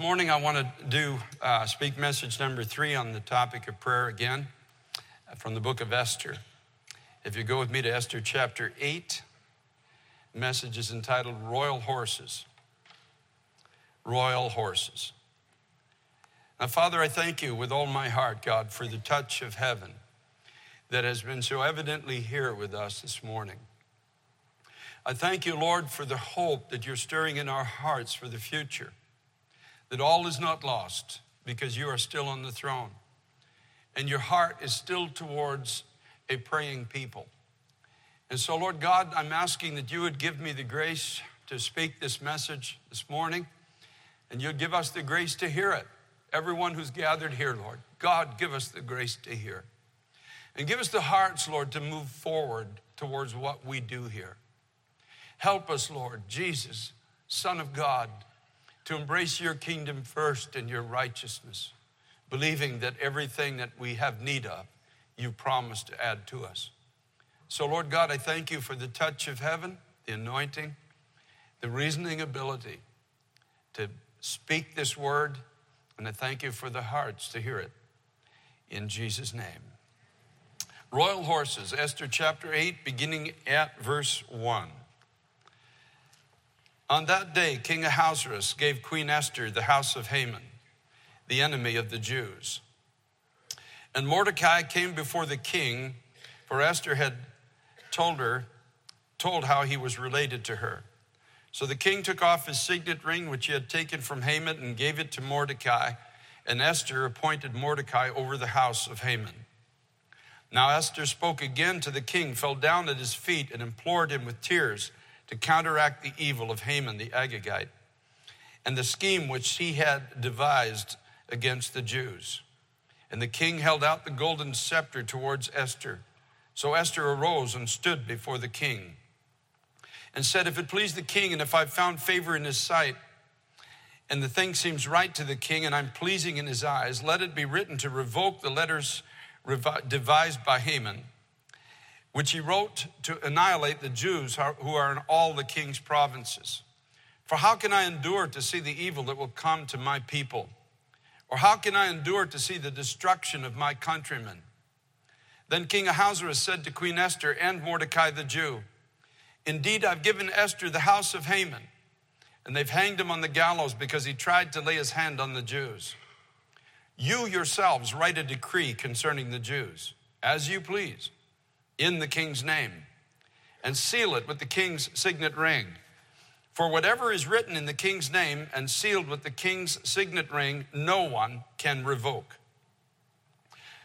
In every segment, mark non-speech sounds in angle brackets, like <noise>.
morning, I want to do uh, speak message number three on the topic of prayer again uh, from the book of Esther. If you go with me to Esther chapter 8, message is entitled Royal Horses. Royal Horses. Now, Father, I thank you with all my heart, God, for the touch of heaven that has been so evidently here with us this morning. I thank you, Lord, for the hope that you're stirring in our hearts for the future that all is not lost because you are still on the throne and your heart is still towards a praying people. And so, Lord God, I'm asking that you would give me the grace to speak this message this morning and you'd give us the grace to hear it. Everyone who's gathered here, Lord, God, give us the grace to hear. And give us the hearts, Lord, to move forward towards what we do here. Help us, Lord, Jesus, Son of God to embrace your kingdom first and your righteousness, believing that everything that we have need of, you promise to add to us. So, Lord God, I thank you for the touch of heaven, the anointing, the reasoning ability to speak this word, and I thank you for the hearts to hear it. In Jesus' name. Royal horses, Esther chapter 8, beginning at verse 1. On that day, King Ahasuerus gave Queen Esther the house of Haman, the enemy of the Jews. And Mordecai came before the king, for Esther had told her, told how he was related to her. So the king took off his signet ring, which he had taken from Haman, and gave it to Mordecai. And Esther appointed Mordecai over the house of Haman. Now Esther spoke again to the king, fell down at his feet, and implored him with tears to counteract the evil of Haman the Agagite and the scheme which he had devised against the Jews. And the king held out the golden scepter towards Esther. So Esther arose and stood before the king and said, If it please the king, and if I've found favor in his sight, and the thing seems right to the king, and I'm pleasing in his eyes, let it be written to revoke the letters devised by Haman which he wrote to annihilate the Jews who are in all the king's provinces. For how can I endure to see the evil that will come to my people? Or how can I endure to see the destruction of my countrymen? Then King Ahasuerus said to Queen Esther and Mordecai the Jew, Indeed, I've given Esther the house of Haman, and they've hanged him on the gallows because he tried to lay his hand on the Jews. You yourselves write a decree concerning the Jews, as you please in the king's name and seal it with the king's signet ring. For whatever is written in the king's name and sealed with the king's signet ring, no one can revoke.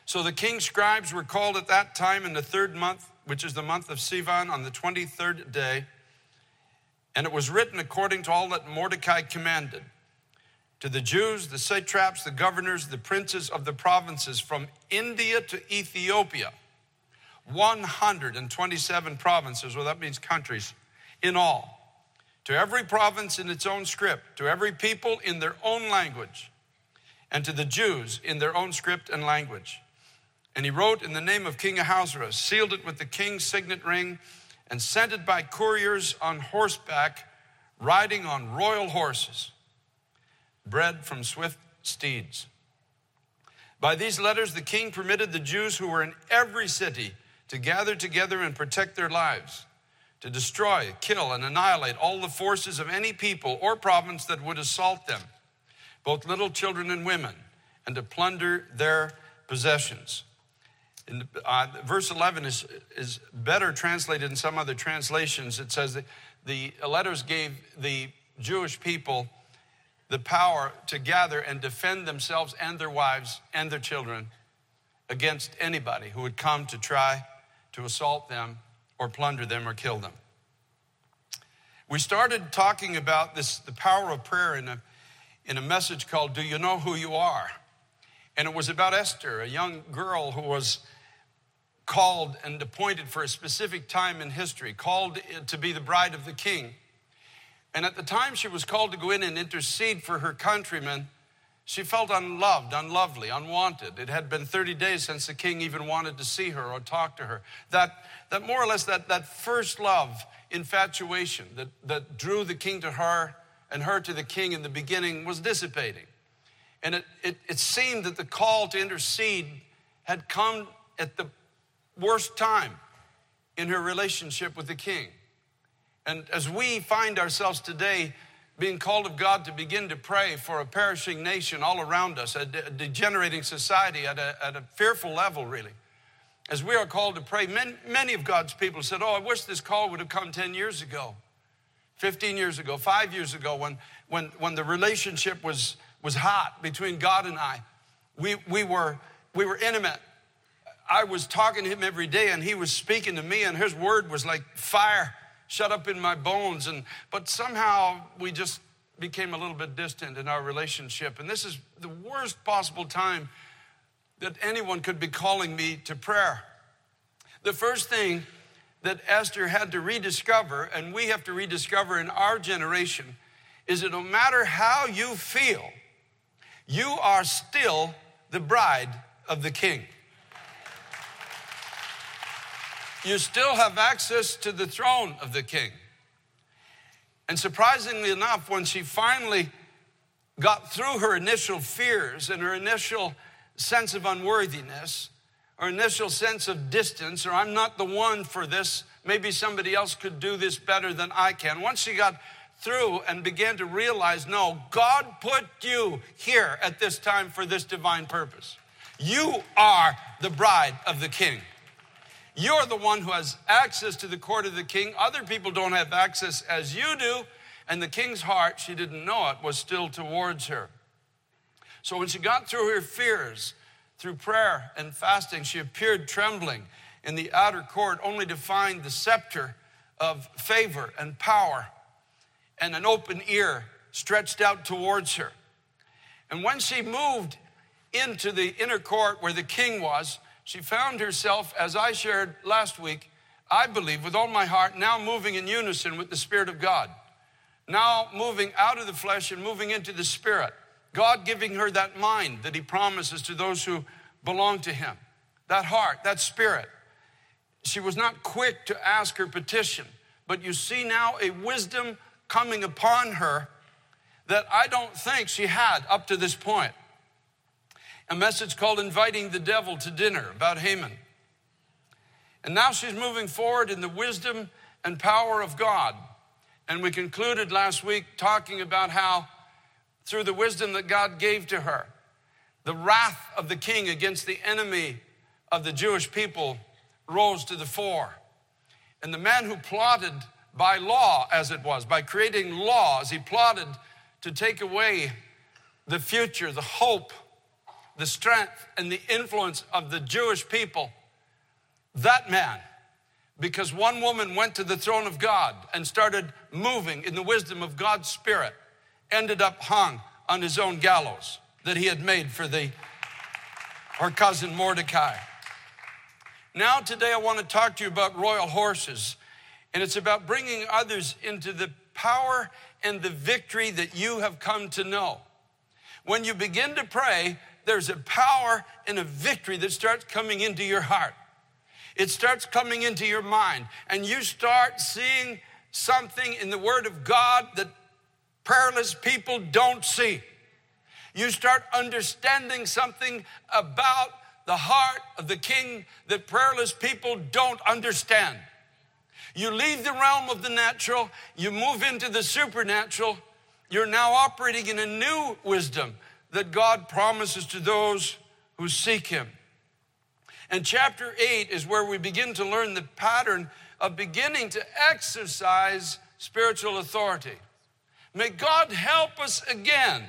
So the king's scribes were called at that time in the third month, which is the month of Sivan, on the 23rd day. And it was written according to all that Mordecai commanded to the Jews, the satraps, the governors, the princes of the provinces from India to Ethiopia 127 provinces, well, that means countries in all. To every province in its own script, to every people in their own language, and to the Jews in their own script and language. And he wrote in the name of King Ahasuerus, sealed it with the king's signet ring, and sent it by couriers on horseback, riding on royal horses, bred from swift steeds. By these letters, the king permitted the Jews who were in every city to gather together and protect their lives, to destroy, kill, and annihilate all the forces of any people or province that would assault them, both little children and women, and to plunder their possessions. In, uh, verse 11 is, is better translated in some other translations. It says that the letters gave the Jewish people the power to gather and defend themselves and their wives and their children against anybody who would come to try to assault them or plunder them or kill them. We started talking about this, the power of prayer in a, in a message called Do You Know Who You Are? And it was about Esther, a young girl who was called and appointed for a specific time in history, called to be the bride of the king. And at the time she was called to go in and intercede for her countrymen, she felt unloved, unlovely, unwanted. It had been 30 days since the king even wanted to see her or talk to her. That, that more or less, that, that first love, infatuation that, that drew the king to her and her to the king in the beginning was dissipating. And it, it, it seemed that the call to intercede had come at the worst time in her relationship with the king. And as we find ourselves today being called of God to begin to pray for a perishing nation all around us, a, de- degenerating society at a, at a fearful level, really. As we are called to pray, many, many of God's people said, Oh, I wish this call would have come 10 years ago, 15 years ago, five years ago, when, when, when the relationship was, was hot between God and I. We, we, were, we were intimate. I was talking to him every day, and he was speaking to me, and his word was like fire shut up in my bones. And but somehow we just became a little bit distant in our relationship. And this is the worst possible time that anyone could be calling me to prayer. The first thing that Esther had to rediscover, and we have to rediscover in our generation, is that no matter how you feel, you are still the bride of the king. You still have access to the throne of the king. And surprisingly enough, when she finally got through her initial fears and her initial sense of unworthiness, her initial sense of distance, or I'm not the one for this, maybe somebody else could do this better than I can. Once she got through and began to realize, no, God put you here at this time for this divine purpose. You are the bride of the king. You're the one who has access to the court of the king. Other people don't have access as you do. And the king's heart, she didn't know it, was still towards her. So when she got through her fears, through prayer and fasting, she appeared trembling in the outer court, only to find the scepter of favor and power and an open ear stretched out towards her. And when she moved into the inner court where the king was, she found herself, as I shared last week, I believe with all my heart, now moving in unison with the Spirit of God. Now moving out of the flesh and moving into the Spirit. God giving her that mind that He promises to those who belong to Him, that heart, that spirit. She was not quick to ask her petition, but you see now a wisdom coming upon her that I don't think she had up to this point a message called Inviting the Devil to Dinner about Haman. And now she's moving forward in the wisdom and power of God. And we concluded last week talking about how, through the wisdom that God gave to her, the wrath of the king against the enemy of the Jewish people rose to the fore. And the man who plotted by law, as it was, by creating laws, he plotted to take away the future, the hope the strength and the influence of the Jewish people, that man, because one woman went to the throne of God and started moving in the wisdom of God's Spirit, ended up hung on his own gallows that he had made for the her cousin Mordecai. Now, today, I want to talk to you about royal horses, and it's about bringing others into the power and the victory that you have come to know. When you begin to pray, there's a power and a victory that starts coming into your heart. It starts coming into your mind, and you start seeing something in the Word of God that prayerless people don't see. You start understanding something about the heart of the King that prayerless people don't understand. You leave the realm of the natural, you move into the supernatural. You're now operating in a new wisdom, that God promises to those who seek Him. And chapter 8 is where we begin to learn the pattern of beginning to exercise spiritual authority. May God help us again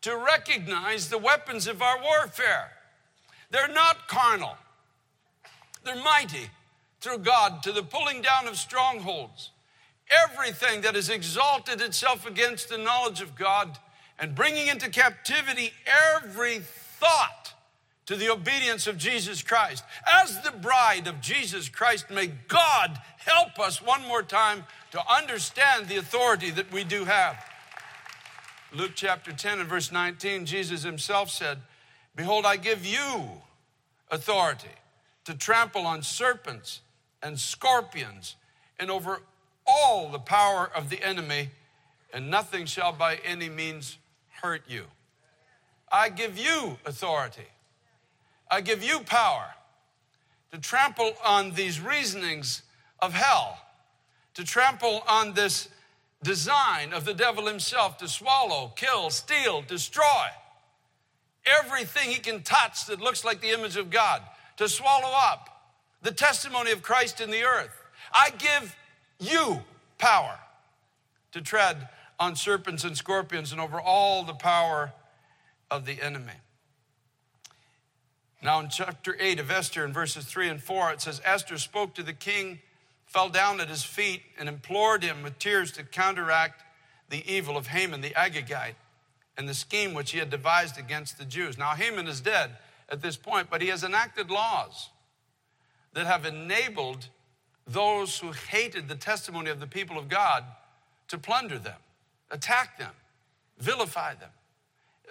to recognize the weapons of our warfare. They're not carnal, they're mighty through God to the pulling down of strongholds. Everything that has exalted itself against the knowledge of God and bringing into captivity every thought to the obedience of Jesus Christ. As the bride of Jesus Christ, may God help us one more time to understand the authority that we do have. Luke chapter 10 and verse 19, Jesus himself said, Behold, I give you authority to trample on serpents and scorpions and over all the power of the enemy, and nothing shall by any means hurt you. I give you authority. I give you power to trample on these reasonings of hell, to trample on this design of the devil himself to swallow, kill, steal, destroy everything he can touch that looks like the image of God, to swallow up the testimony of Christ in the earth. I give you power to tread on serpents and scorpions and over all the power of the enemy. Now, in chapter 8 of Esther, in verses 3 and 4, it says Esther spoke to the king, fell down at his feet, and implored him with tears to counteract the evil of Haman the Agagite and the scheme which he had devised against the Jews. Now, Haman is dead at this point, but he has enacted laws that have enabled those who hated the testimony of the people of God to plunder them, attack them, vilify them.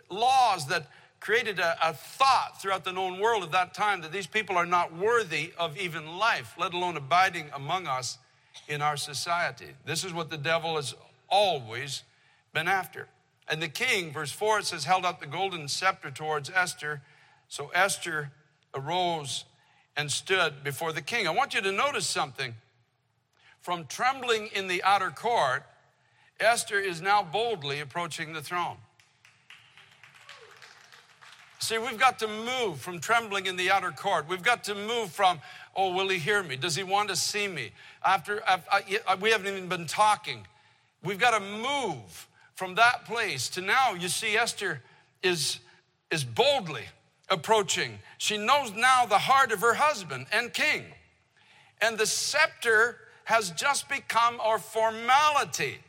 Laws that created a, a, thought throughout the known world of that time that these people are not worthy of even life, let alone abiding among us in our society. This is what the devil has always been after. And the king, verse 4, it says, held out the golden scepter towards Esther. So Esther arose and stood before the king. I want you to notice something. From trembling in the outer court, Esther is now boldly approaching the throne. See, we've got to move from trembling in the outer court. We've got to move from, oh, will he hear me? Does he want to see me? After, after I, we haven't even been talking. We've got to move from that place to now. You see, Esther is, is boldly approaching. She knows now the heart of her husband and king. And the scepter has just become our formality.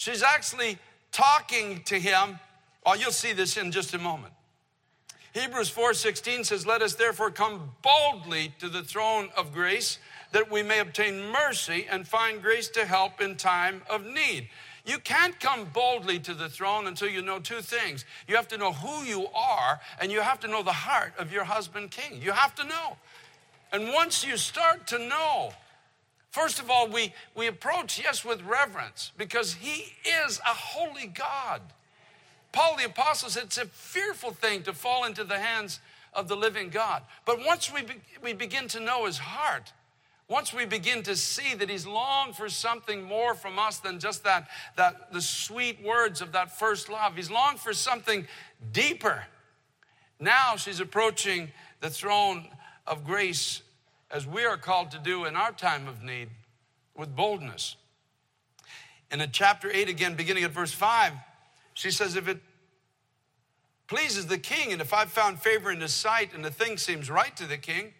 She's actually talking to him. Oh, you'll see this in just a moment. Hebrews 4:16 says, "Let us therefore come boldly to the throne of grace, that we may obtain mercy and find grace to help in time of need." You can't come boldly to the throne until you know two things. You have to know who you are, and you have to know the heart of your husband king. You have to know. And once you start to know, first of all, we, we approach, yes, with reverence, because he is a holy God. Paul the Apostle said it's a fearful thing to fall into the hands of the living God. But once we, be, we begin to know his heart, once we begin to see that he's longed for something more from us than just that, that the sweet words of that first love, he's longed for something deeper. Now she's approaching the throne of grace as we are called to do in our time of need with boldness. And in chapter 8, again, beginning at verse 5, she says, If it pleases the king, and if I've found favor in his sight, and the thing seems right to the king,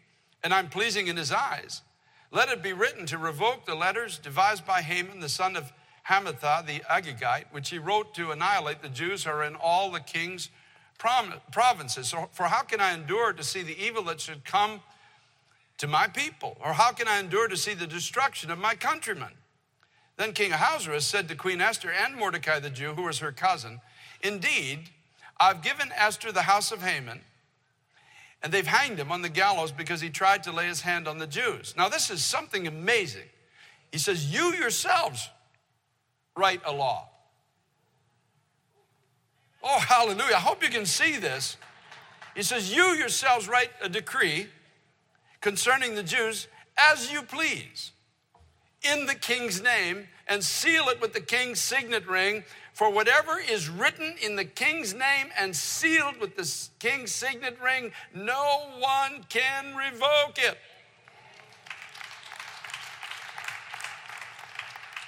and I'm pleasing in his eyes, let it be written to revoke the letters devised by Haman, the son of Hammedatha, the Agagite, which he wrote to annihilate the Jews who are in all the king's provinces. So, for how can I endure to see the evil that should come to my people? Or how can I endure to see the destruction of my countrymen? Then King Ahasuerus said to Queen Esther and Mordecai the Jew, who was her cousin, Indeed, I've given Esther the house of Haman, and they've hanged him on the gallows because he tried to lay his hand on the Jews. Now, this is something amazing. He says, You yourselves write a law. Oh, hallelujah. I hope you can see this. He says, You yourselves write a decree concerning the Jews as you please in the king's name and seal it with the king's signet ring. For whatever is written in the king's name and sealed with the king's signet ring, no one can revoke it.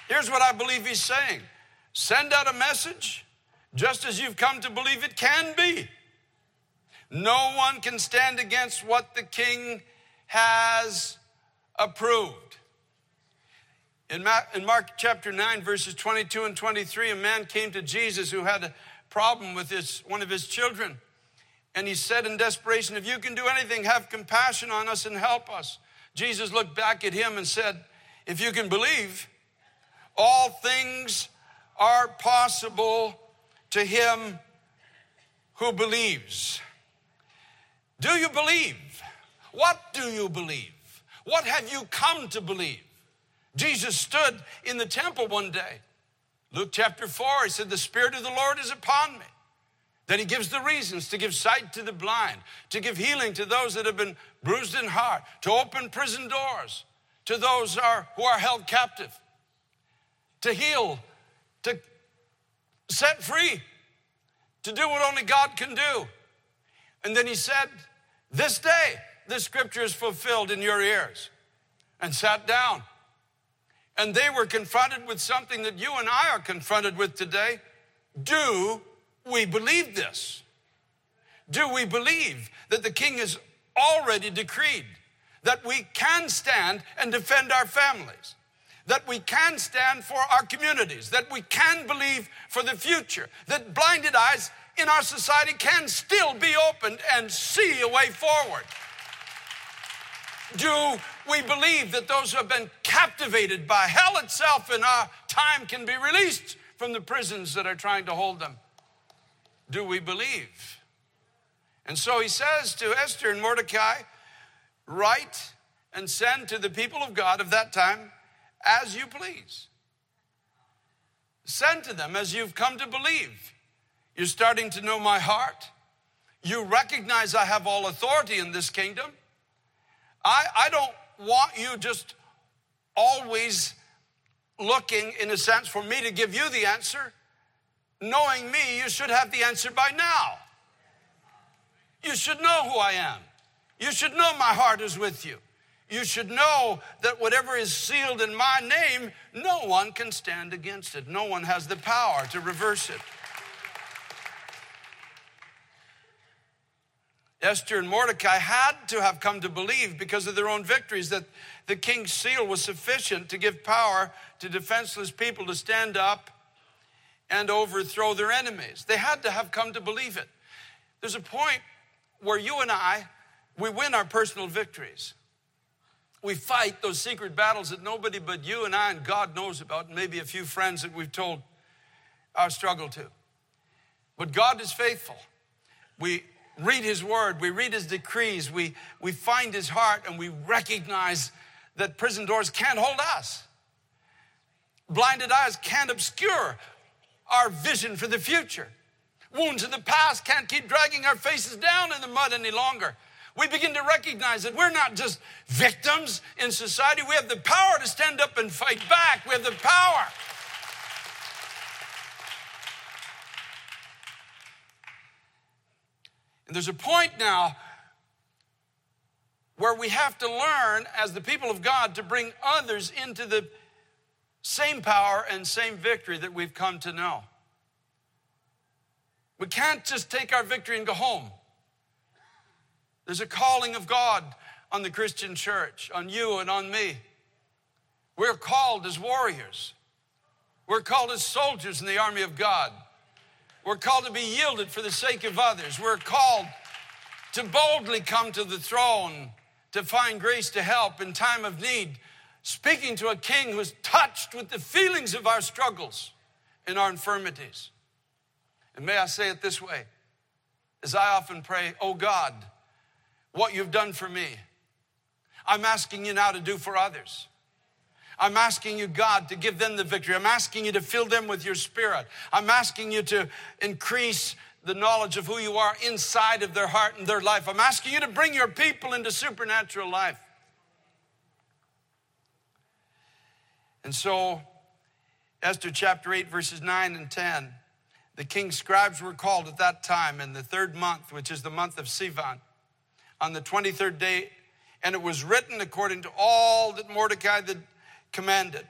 Here's what I believe he's saying send out a message just as you've come to believe it can be. No one can stand against what the king has approved. In Mark chapter 9, verses 22 and 23, a man came to Jesus who had a problem with his, one of his children. And he said in desperation, If you can do anything, have compassion on us and help us. Jesus looked back at him and said, If you can believe, all things are possible to him who believes. Do you believe? What do you believe? What have you come to believe? Jesus stood in the temple one day, Luke chapter 4, he said, The Spirit of the Lord is upon me. Then he gives the reasons to give sight to the blind, to give healing to those that have been bruised in heart, to open prison doors to those are, who are held captive, to heal, to set free, to do what only God can do. And then he said, This day, this scripture is fulfilled in your ears, and sat down. And they were confronted with something that you and I are confronted with today. Do we believe this? Do we believe that the king has already decreed that we can stand and defend our families? That we can stand for our communities, that we can believe for the future, that blinded eyes in our society can still be opened and see a way forward. Do we believe that those who have been captivated by hell itself in our time can be released from the prisons that are trying to hold them? Do we believe? And so he says to Esther and Mordecai, Write and send to the people of God of that time as you please. Send to them as you've come to believe. You're starting to know my heart. You recognize I have all authority in this kingdom. I, I don't want you just always looking, in a sense, for me to give you the answer. Knowing me, you should have the answer by now. You should know who I am. You should know my heart is with you. You should know that whatever is sealed in my name, no one can stand against it. No one has the power to reverse it. Esther and Mordecai had to have come to believe because of their own victories that the king's seal was sufficient to give power to defenseless people to stand up and overthrow their enemies. They had to have come to believe it. There's a point where you and I, we win our personal victories. We fight those secret battles that nobody but you and I and God knows about, and maybe a few friends that we've told our struggle to. But God is faithful. We read His Word, we read His decrees, we, we find His heart, and we recognize that prison doors can't hold us. Blinded eyes can't obscure our vision for the future. Wounds in the past can't keep dragging our faces down in the mud any longer. We begin to recognize that we're not just victims in society. We have the power to stand up and fight back. We have the power. And there's a point now where we have to learn, as the people of God, to bring others into the same power and same victory that we've come to know. We can't just take our victory and go home. There's a calling of God on the Christian church, on you and on me. We're called as warriors. We're called as soldiers in the army of God. We're called to be yielded for the sake of others. We're called to boldly come to the throne to find grace to help in time of need, speaking to a king who's touched with the feelings of our struggles and our infirmities. And may I say it this way as I often pray, Oh God, what you've done for me, I'm asking you now to do for others. I'm asking you, God, to give them the victory. I'm asking you to fill them with your spirit. I'm asking you to increase the knowledge of who you are inside of their heart and their life. I'm asking you to bring your people into supernatural life. And so, Esther chapter 8, verses 9 and 10, the king's scribes were called at that time in the third month, which is the month of Sivan on the 23rd day, and it was written according to all that Mordecai had commanded.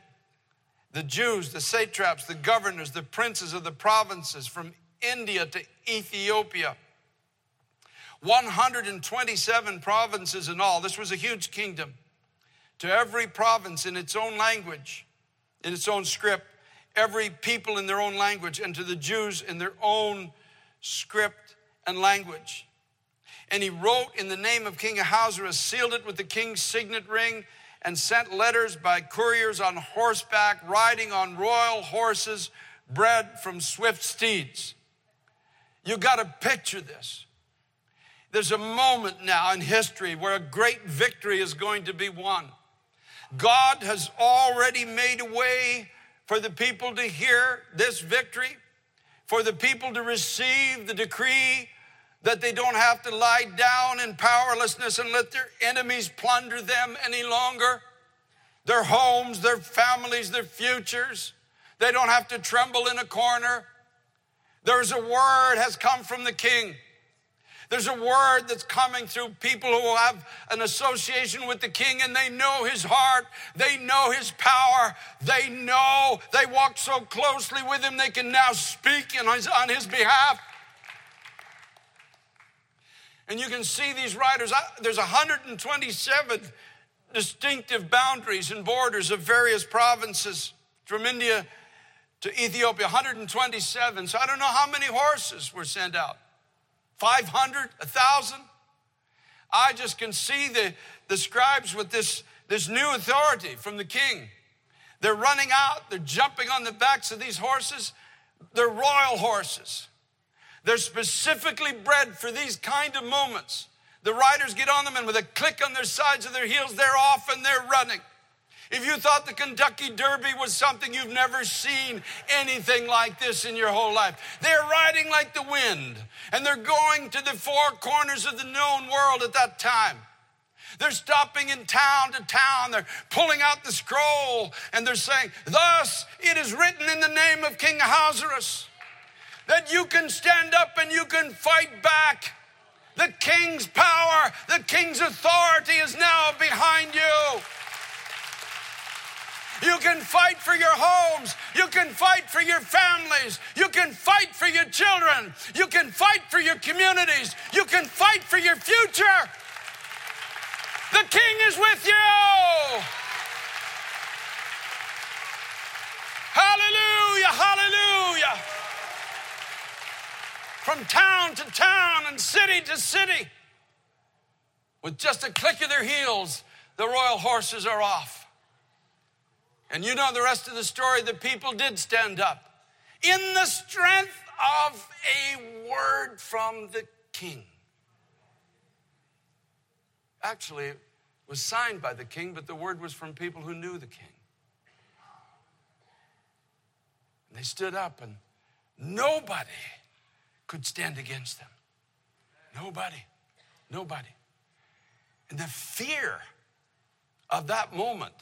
The Jews, the satraps, the governors, the princes of the provinces from India to Ethiopia. 127 provinces in all. This was a huge kingdom. To every province in its own language, in its own script, every people in their own language, and to the Jews in their own script and language. And he wrote in the name of King Ahasuerus, sealed it with the king's signet ring, and sent letters by couriers on horseback, riding on royal horses, bred from swift steeds. You got to picture this. There's a moment now in history where a great victory is going to be won. God has already made a way for the people to hear this victory, for the people to receive the decree that they don't have to lie down in powerlessness and let their enemies plunder them any longer. Their homes, their families, their futures. They don't have to tremble in a corner. There's a word has come from the king. There's a word that's coming through people who have an association with the king and they know his heart. They know his power. They know they walk so closely with him they can now speak his, on his behalf. And you can see these riders. There's 127 distinctive boundaries and borders of various provinces from India to Ethiopia, 127. So I don't know how many horses were sent out. 500, 1,000. I just can see the, the scribes with this, this new authority from the king. They're running out, they're jumping on the backs of these horses. They're royal horses. They're specifically bred for these kind of moments. The riders get on them, and with a click on their sides of their heels, they're off and they're running. If you thought the Kentucky Derby was something you've never seen anything like this in your whole life, they're riding like the wind and they're going to the four corners of the known world at that time. They're stopping in town to town. They're pulling out the scroll and they're saying, Thus it is written in the name of King Ahasuerus that you can stand up and you can fight back. The king's power, the king's authority is now behind you. You can fight for your homes. You can fight for your families. You can fight for your children. You can fight for your communities. You can fight for your future. The King is with you. Hallelujah, hallelujah. From town to town and city to city, with just a click of their heels, the royal horses are off. And you know the rest of the story. The people did stand up in the strength of a word from the king. Actually, it was signed by the king, but the word was from people who knew the king. And they stood up, and nobody could stand against them. Nobody. Nobody. And the fear of that moment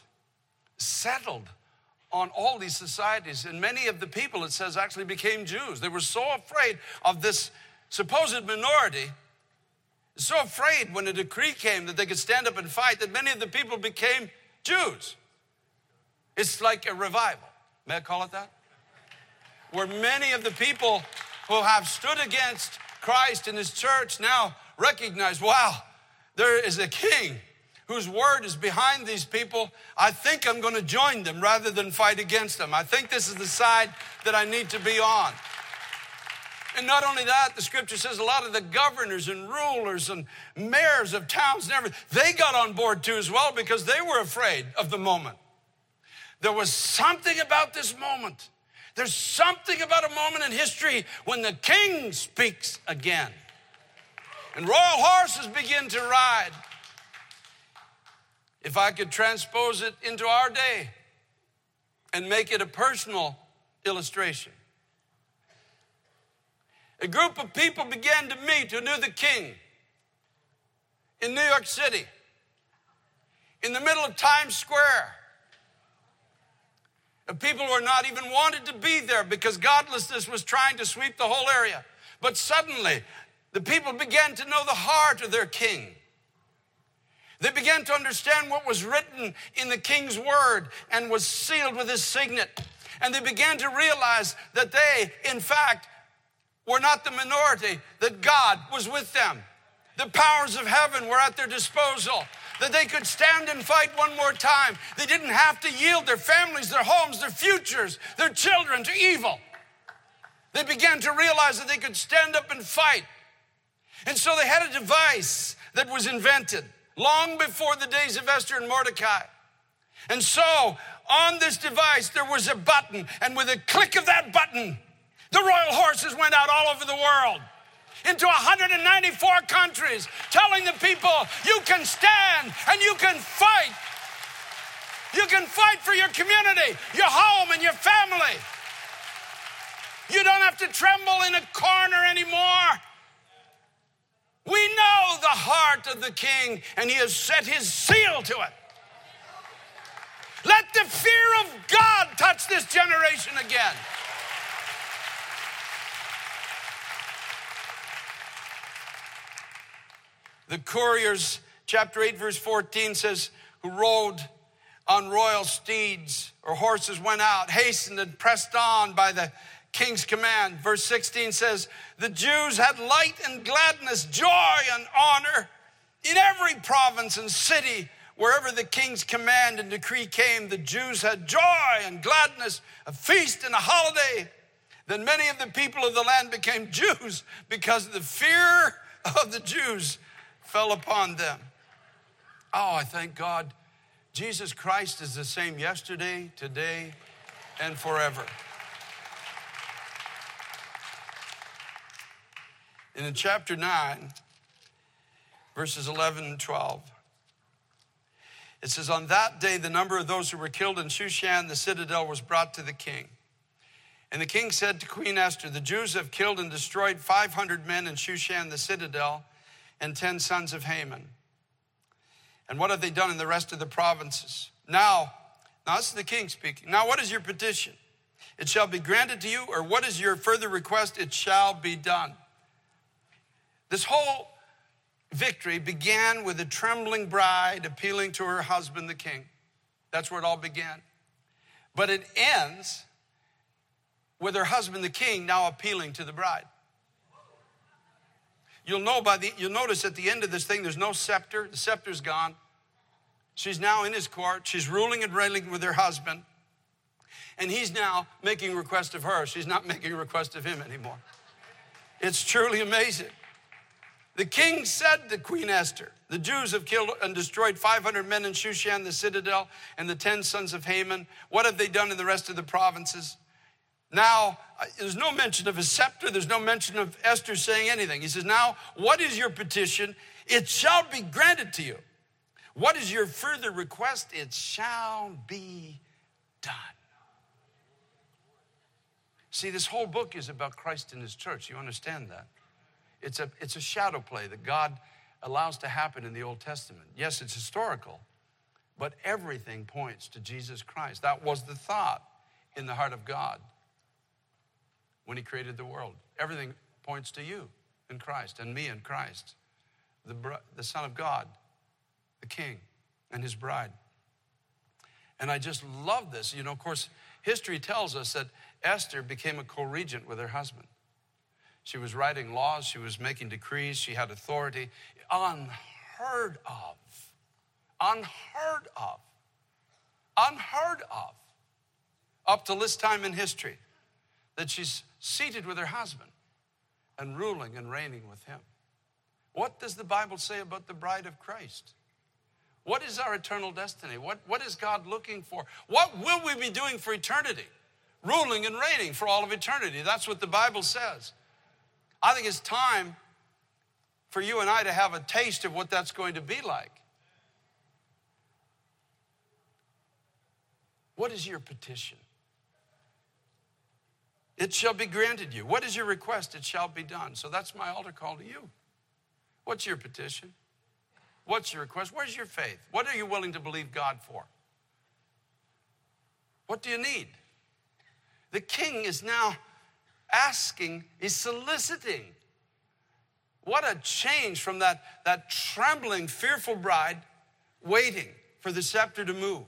settled on all these societies. And many of the people, it says, actually became Jews. They were so afraid of this supposed minority, so afraid when a decree came that they could stand up and fight, that many of the people became Jews. It's like a revival. May I call it that? Where many of the people who have stood against Christ and his church now recognize wow, there is a king whose word is behind these people, I think I'm going to join them rather than fight against them. I think this is the side that I need to be on. And not only that, the scripture says a lot of the governors and rulers and mayors of towns and everything, they got on board too as well because they were afraid of the moment. There was something about this moment. There's something about a moment in history when the king speaks again. And royal horses begin to ride. If I could transpose it into our day and make it a personal illustration. A group of people began to meet who knew the king in New York City, in the middle of Times Square. The people were not even wanted to be there because godlessness was trying to sweep the whole area. But suddenly, the people began to know the heart of their king. They began to understand what was written in the king's word and was sealed with his signet. And they began to realize that they, in fact, were not the minority, that God was with them. The powers of heaven were at their disposal, that they could stand and fight one more time. They didn't have to yield their families, their homes, their futures, their children to evil. They began to realize that they could stand up and fight. And so they had a device that was invented long before the days of Esther and Mordecai. And so on this device, there was a button, and with a click of that button, the royal horses went out all over the world into 194 countries, telling the people, you can stand and you can fight. You can fight for your community, your home, and your family. You don't have to tremble in a corner anymore. We know the heart of the king, and he has set his seal to it. Let the fear of God touch this generation again. The couriers, chapter 8, verse 14 says, who rode on royal steeds or horses went out, hastened and pressed on by the king's command. Verse 16 says, The Jews had light and gladness, joy and honor in every province and city. Wherever the king's command and decree came, the Jews had joy and gladness, a feast and a holiday. Then many of the people of the land became Jews because of the fear of the Jews fell upon them. Oh, I thank God. Jesus Christ is the same yesterday, today, and forever. And in chapter 9, verses 11 and 12, it says, On that day, the number of those who were killed in Shushan, the citadel, was brought to the king. And the king said to Queen Esther, The Jews have killed and destroyed 500 men in Shushan, the citadel, and 10 sons of Haman. And what have they done in the rest of the provinces? Now, now this is the king speaking. Now, what is your petition? It shall be granted to you, or what is your further request? It shall be done. This whole victory began with a trembling bride appealing to her husband, the king. That's where it all began. But it ends with her husband, the king, now appealing to the bride. You'll know by the, you'll notice at the end of this thing, there's no scepter. The scepter's gone. She's now in his court. She's ruling and reigning with her husband. And he's now making request of her. She's not <laughs> making request of him anymore. It's truly amazing. The king said to Queen Esther, The Jews have killed and destroyed 500 men in Shushan, the citadel, and the 10 sons of Haman. What have they done in the rest of the provinces? Now, uh, there's no mention of a scepter, there's no mention of Esther saying anything. He says, Now, what is your petition? It shall be granted to you. What is your further request? It shall be done. See, this whole book is about Christ and his church. You understand that? It's a, it's a shadow play that God allows to happen in the Old Testament. Yes, it's historical, but everything points to Jesus Christ. That was the thought in the heart of God when He created the world. Everything points to you in Christ and me in Christ, the, the Son of God, the King, and His bride. And I just love this. You know, of course, history tells us that Esther became a co regent with her husband. She was writing laws, she was making decrees, she had authority. Unheard of. Unheard of. Unheard of. Up to this time in history, that she's seated with her husband and ruling and reigning with him. What does the Bible say about the bride of Christ? What is our eternal destiny? What, what is God looking for? What will we be doing for eternity? Ruling and reigning for all of eternity. That's what the Bible says. I think it's time for you and I to have a taste of what that's going to be like. What is your petition? It shall be granted you. What is your request? It shall be done. So that's my altar call to you. What's your petition? What's your request? Where's your faith? What are you willing to believe God for? What do you need? The king is now asking, he's soliciting. What a change from that, that trembling, fearful bride waiting for the scepter to move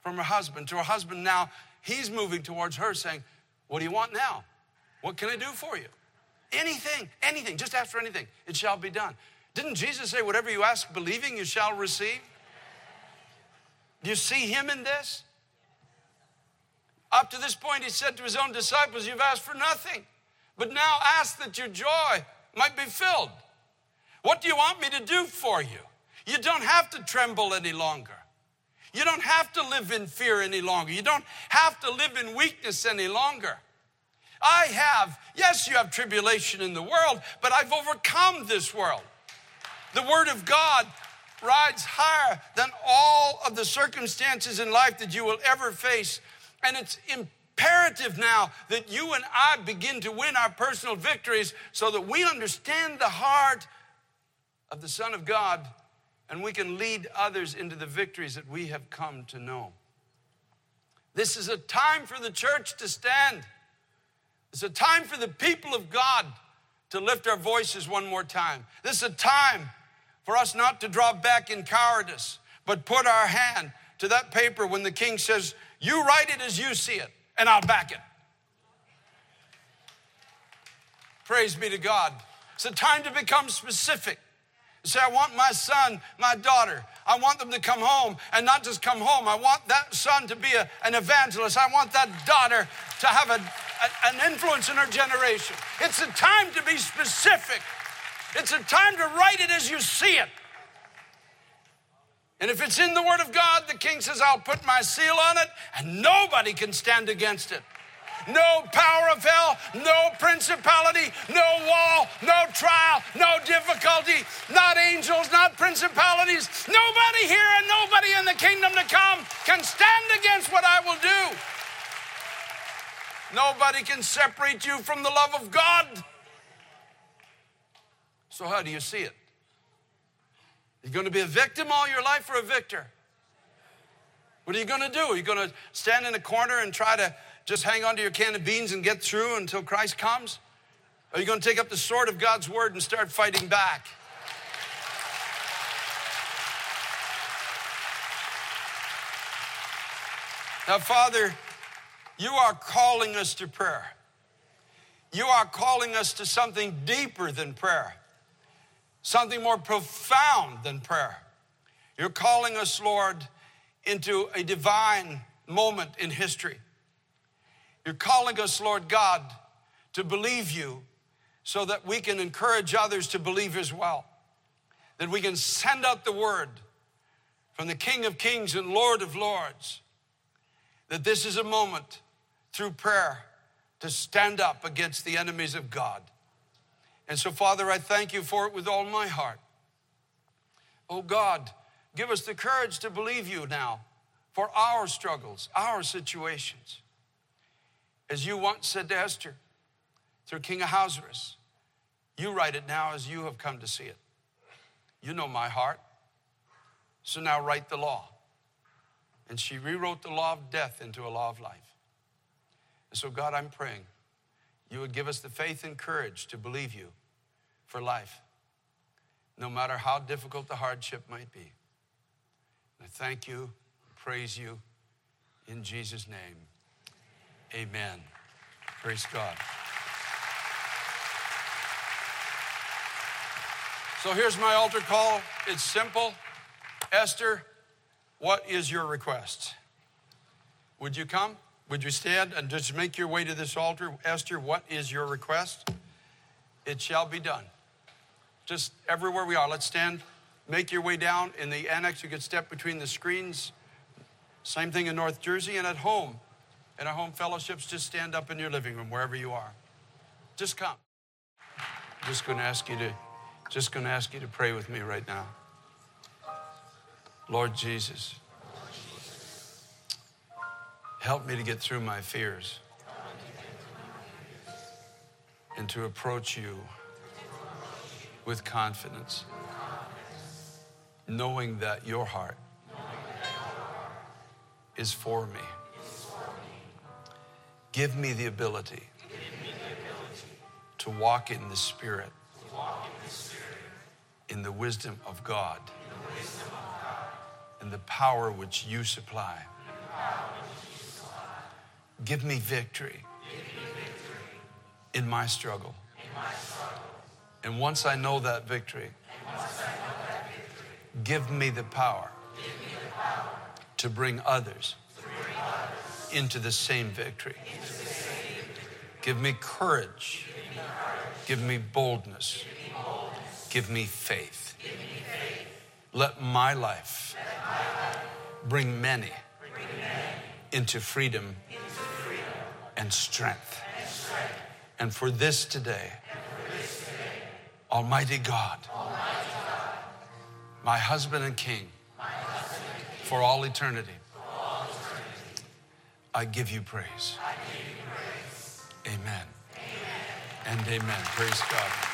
from her husband to her husband now. He's moving towards her saying, What do you want now? What can I do for you? Anything, anything, just ask for anything. It shall be done. Didn't Jesus say, Whatever you ask, believing, you shall receive? Do you see him in this? Up to this point, he said to his own disciples, You've asked for nothing, but now ask that your joy might be filled. What do you want me to do for you? You don't have to tremble any longer. You don't have to live in fear any longer. You don't have to live in weakness any longer. I have, yes, you have tribulation in the world, but I've overcome this world. The Word of God rides higher than all of the circumstances in life that you will ever face. And it's imperative now that you and I begin to win our personal victories so that we understand the heart of the Son of God and we can lead others into the victories that we have come to know. This is a time for the church to stand. It's a time for the people of God to lift our voices one more time. This is a time for us not to draw back in cowardice, but put our hand to that paper when the king says, You write it as you see it, and I'll back it. Praise be to God. It's a time to become specific. Say, I want my son, my daughter, I want them to come home and not just come home. I want that son to be a, an evangelist. I want that daughter to have a, a, an influence in her generation. It's a time to be specific. It's a time to write it as you see it. And if it's in the Word of God, the king says, I'll put my seal on it, and nobody can stand against it no power of hell, no principality, no wall, no trial, no difficulty, not angels, not principalities. Nobody here and nobody in the kingdom to come can stand against what I will do. Nobody can separate you from the love of God. So, how do you see it? You're going to be a victim all your life or a victor? What are you going to do? Are you going to stand in a corner and try to just hang on to your can of beans and get through until Christ comes? Are you going to take up the sword of God's word and start fighting back? Now, Father, you are calling us to prayer. You are calling us to something deeper than prayer, something more profound than prayer. You're calling us, Lord, into a divine moment in history. You're calling us, Lord God, to believe you so that we can encourage others to believe as well. That we can send out the word from the King of Kings and Lord of Lords. That this is a moment through prayer to stand up against the enemies of God. And so, Father, I thank you for it with all my heart. Oh God, give us the courage to believe you now for our struggles, our situations. As you once said to Esther through King Ahasuerus, you write it now as you have come to see it. You know my heart. So now write the law. And she rewrote the law of death into a law of life. And so, God, I'm praying you would give us the faith and courage to believe you for life, no matter how difficult the hardship might be. And I thank you, praise you in Jesus' name. Amen. Praise God. So here's my altar call. It's simple. Esther, what is your request? Would you come? Would you stand and just make your way to this altar? Esther, what is your request? It shall be done. Just everywhere we are, let's stand. Make your way down in the annex. You could step between the screens. Same thing in North Jersey and at home in our home fellowships, just stand up in your living room, wherever you are. Just come. Just going to ask you to, just going to ask you to pray with me right now. Lord Jesus, help me to get through my fears and to approach you with confidence, knowing that your heart is for me. Give me the ability, to, walk in the Spirit, in the, wisdom of God, in the, power which you supply. Give, me victory, Give in my struggle. And once I know that victory, give, me power, me the power to bring others into the same victory. Give me courage. Give me boldness. Give me faith. Let my life bring many into freedom and strength. And for this today, Almighty God, my husband and king, for all eternity. I give you praise. Amen. And amen. Praise God.